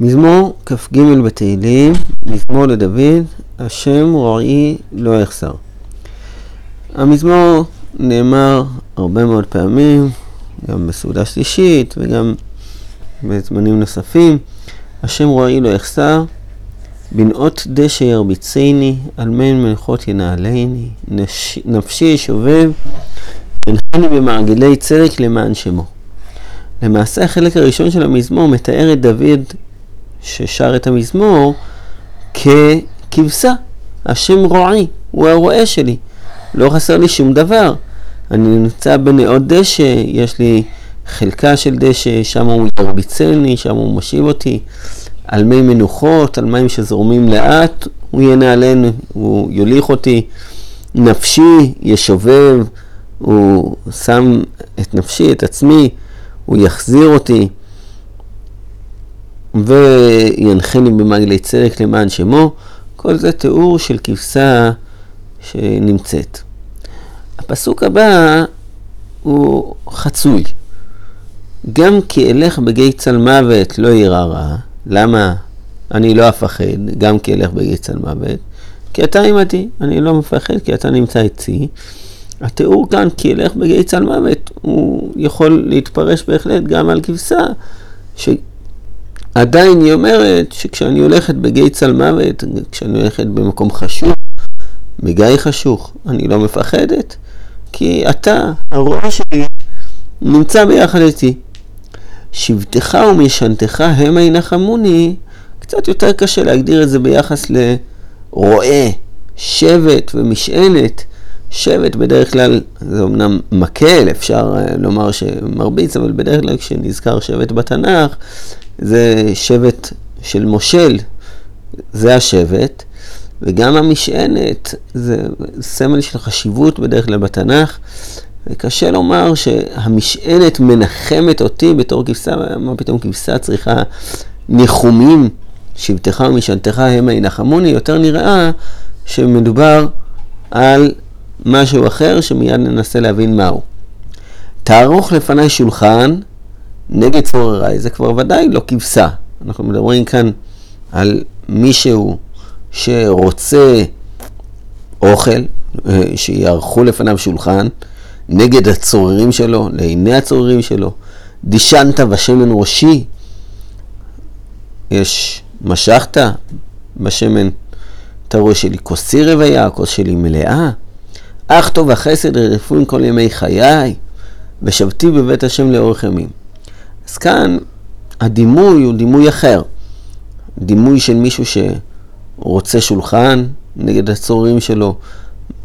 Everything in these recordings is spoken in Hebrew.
מזמור כ"ג בתהילים, מזמור לדוד, השם רועי לא יחסר. המזמור נאמר הרבה מאוד פעמים, גם בסעודה שלישית וגם בזמנים נוספים. השם רועי לא יחסר, בנאות דשא ירביצני, על מן מנחות ינעלני, נפשי שובב, הנחני במעגלי צדק למען שמו. למעשה החלק הראשון של המזמור מתאר את דוד ששר את המזמור ככבשה. השם רועי, הוא הרועה שלי. לא חסר לי שום דבר. אני נמצא בנאות דשא, יש לי חלקה של דשא, שם הוא ירביצני, שם הוא מושיב אותי. על מי מנוחות, על מים שזורמים לאט, הוא ינעלנו, הוא יוליך אותי. נפשי ישובב, הוא שם את נפשי, את עצמי, הוא יחזיר אותי. וינחני במעגלי צדק למען שמו, כל זה תיאור של כבשה שנמצאת. הפסוק הבא הוא חצוי. גם כי אלך בגיא צל מוות לא יירא רע. למה אני לא אפחד, גם כי אלך בגיא צל מוות? כי אתה עמדי, אני לא מפחד כי אתה נמצא אצלי. התיאור כאן כי אלך בגיא צל מוות, הוא יכול להתפרש בהחלט גם על כבשה, עדיין היא אומרת שכשאני הולכת בגיא צל מוות, כשאני הולכת במקום חשוך, בגיא חשוך, אני לא מפחדת, כי אתה, הרוע שלי, נמצא ביחד איתי. שבטך ומשענתך המה ינחמוני, קצת יותר קשה להגדיר את זה ביחס לרועה, שבט ומשענת. שבט בדרך כלל זה אמנם מקל, אפשר אה, לומר שמרביץ, אבל בדרך כלל כשנזכר שבט בתנ"ך, זה שבט של מושל, זה השבט, וגם המשענת זה סמל של חשיבות בדרך כלל בתנ"ך, וקשה לומר שהמשענת מנחמת אותי בתור כבשה, מה פתאום כבשה צריכה ניחומים, שבטך ומשענתך המה ינחמוני, יותר נראה שמדובר על משהו אחר שמיד ננסה להבין מהו. תערוך לפניי שולחן נגד צורריי, זה כבר ודאי לא כבשה. אנחנו מדברים כאן על מישהו שרוצה אוכל, אה, שיערכו לפניו שולחן, נגד הצוררים שלו, לעיני הצוררים שלו. דישנת בשמן ראשי, יש משכת בשמן את הראש שלי, כוסי רוויה, הכוס שלי מלאה. אך טוב החסד רפואין כל ימי חיי, ושבתי בבית השם לאורך ימים. אז כאן הדימוי הוא דימוי אחר. דימוי של מישהו שרוצה שולחן נגד הצוררים שלו,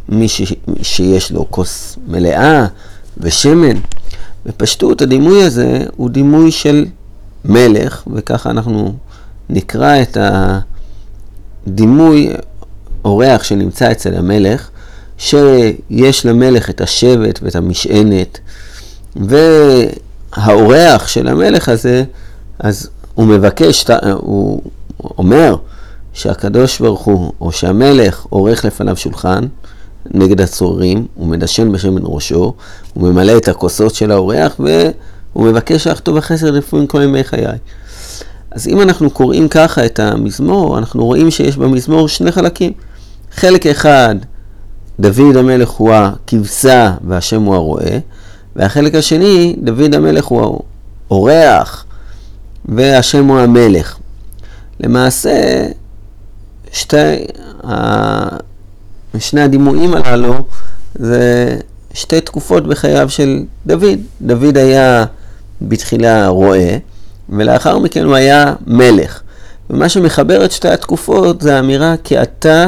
מי ש... שיש לו כוס מלאה ושמן. בפשטות הדימוי הזה הוא דימוי של מלך, וככה אנחנו נקרא את הדימוי אורח שנמצא אצל המלך, שיש למלך את השבט ואת המשענת, ו... האורח של המלך הזה, אז הוא מבקש, הוא אומר שהקדוש ברוך הוא, או שהמלך עורך לפניו שולחן נגד הצוררים, הוא מדשן בשמן ראשו, הוא ממלא את הכוסות של האורח, והוא מבקש שאכתוב החסר רפואי כל ימי חיי. אז אם אנחנו קוראים ככה את המזמור, אנחנו רואים שיש במזמור שני חלקים. חלק אחד, דוד המלך הוא הכבשה והשם הוא הרועה. והחלק השני, דוד המלך הוא אורח, והשם הוא המלך. למעשה, שתי, שני הדימויים הללו זה שתי תקופות בחייו של דוד. דוד היה בתחילה רועה, ולאחר מכן הוא היה מלך. ומה שמחבר את שתי התקופות זה האמירה כי אתה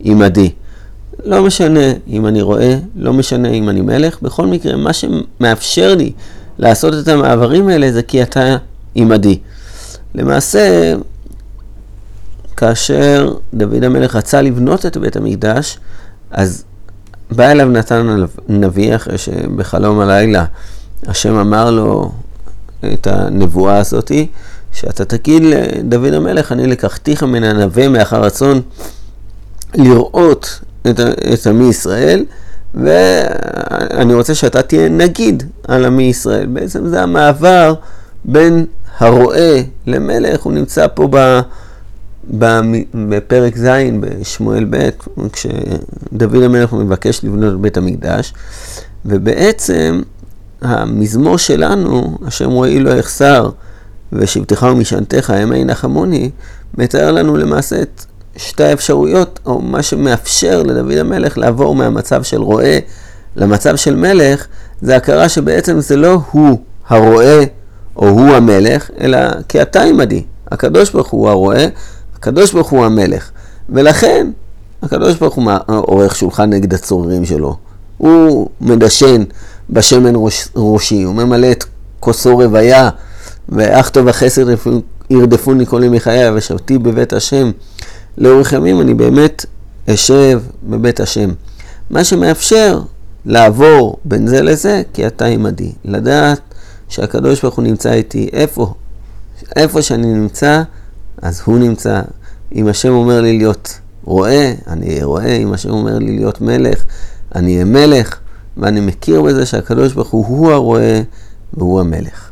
עמדי. לא משנה אם אני רואה, לא משנה אם אני מלך, בכל מקרה, מה שמאפשר לי לעשות את המעברים האלה זה כי אתה עימדי. למעשה, כאשר דוד המלך רצה לבנות את בית המקדש, אז בא אליו נתן הנביא אחרי שבחלום הלילה השם אמר לו את הנבואה הזאתי, שאתה תגיד לדוד המלך, אני לקחתיך מן הנווה מאחר רצון לראות את, את עמי ישראל, ואני רוצה שאתה תהיה נגיד על עמי ישראל. בעצם זה המעבר בין הרועה למלך, הוא נמצא פה ב... בפרק ז' בשמואל ב', כשדוד המלך מבקש לבנות בית המקדש, ובעצם המזמור שלנו, השם רואי לא יחסר, ושבתך ומשענתך ימי ינחמוני, מתאר לנו למעשה את שתי האפשרויות, או מה שמאפשר לדוד המלך לעבור מהמצב של רועה למצב של מלך, זה הכרה שבעצם זה לא הוא הרועה או הוא המלך, אלא כי אתה עמדי. הקדוש ברוך הוא הרועה, הקדוש ברוך הוא המלך. ולכן, הקדוש ברוך הוא עורך שולחן נגד הצוררים שלו. הוא מדשן בשמן ראש, ראשי, הוא ממלא את כוסו רוויה, ואך טוב החסד ירדפוני כל ימי חיי, ושבתי בבית השם. לאורך ימים אני באמת אשב בבית השם. מה שמאפשר לעבור בין זה לזה, כי אתה עמדי. לדעת שהקדוש ברוך הוא נמצא איתי איפה? איפה שאני נמצא, אז הוא נמצא. אם השם אומר לי להיות רועה, אני אהיה רועה. אם השם אומר לי להיות מלך, אני אהיה מלך. ואני מכיר בזה שהקדוש ברוך הוא הוא הרועה והוא המלך.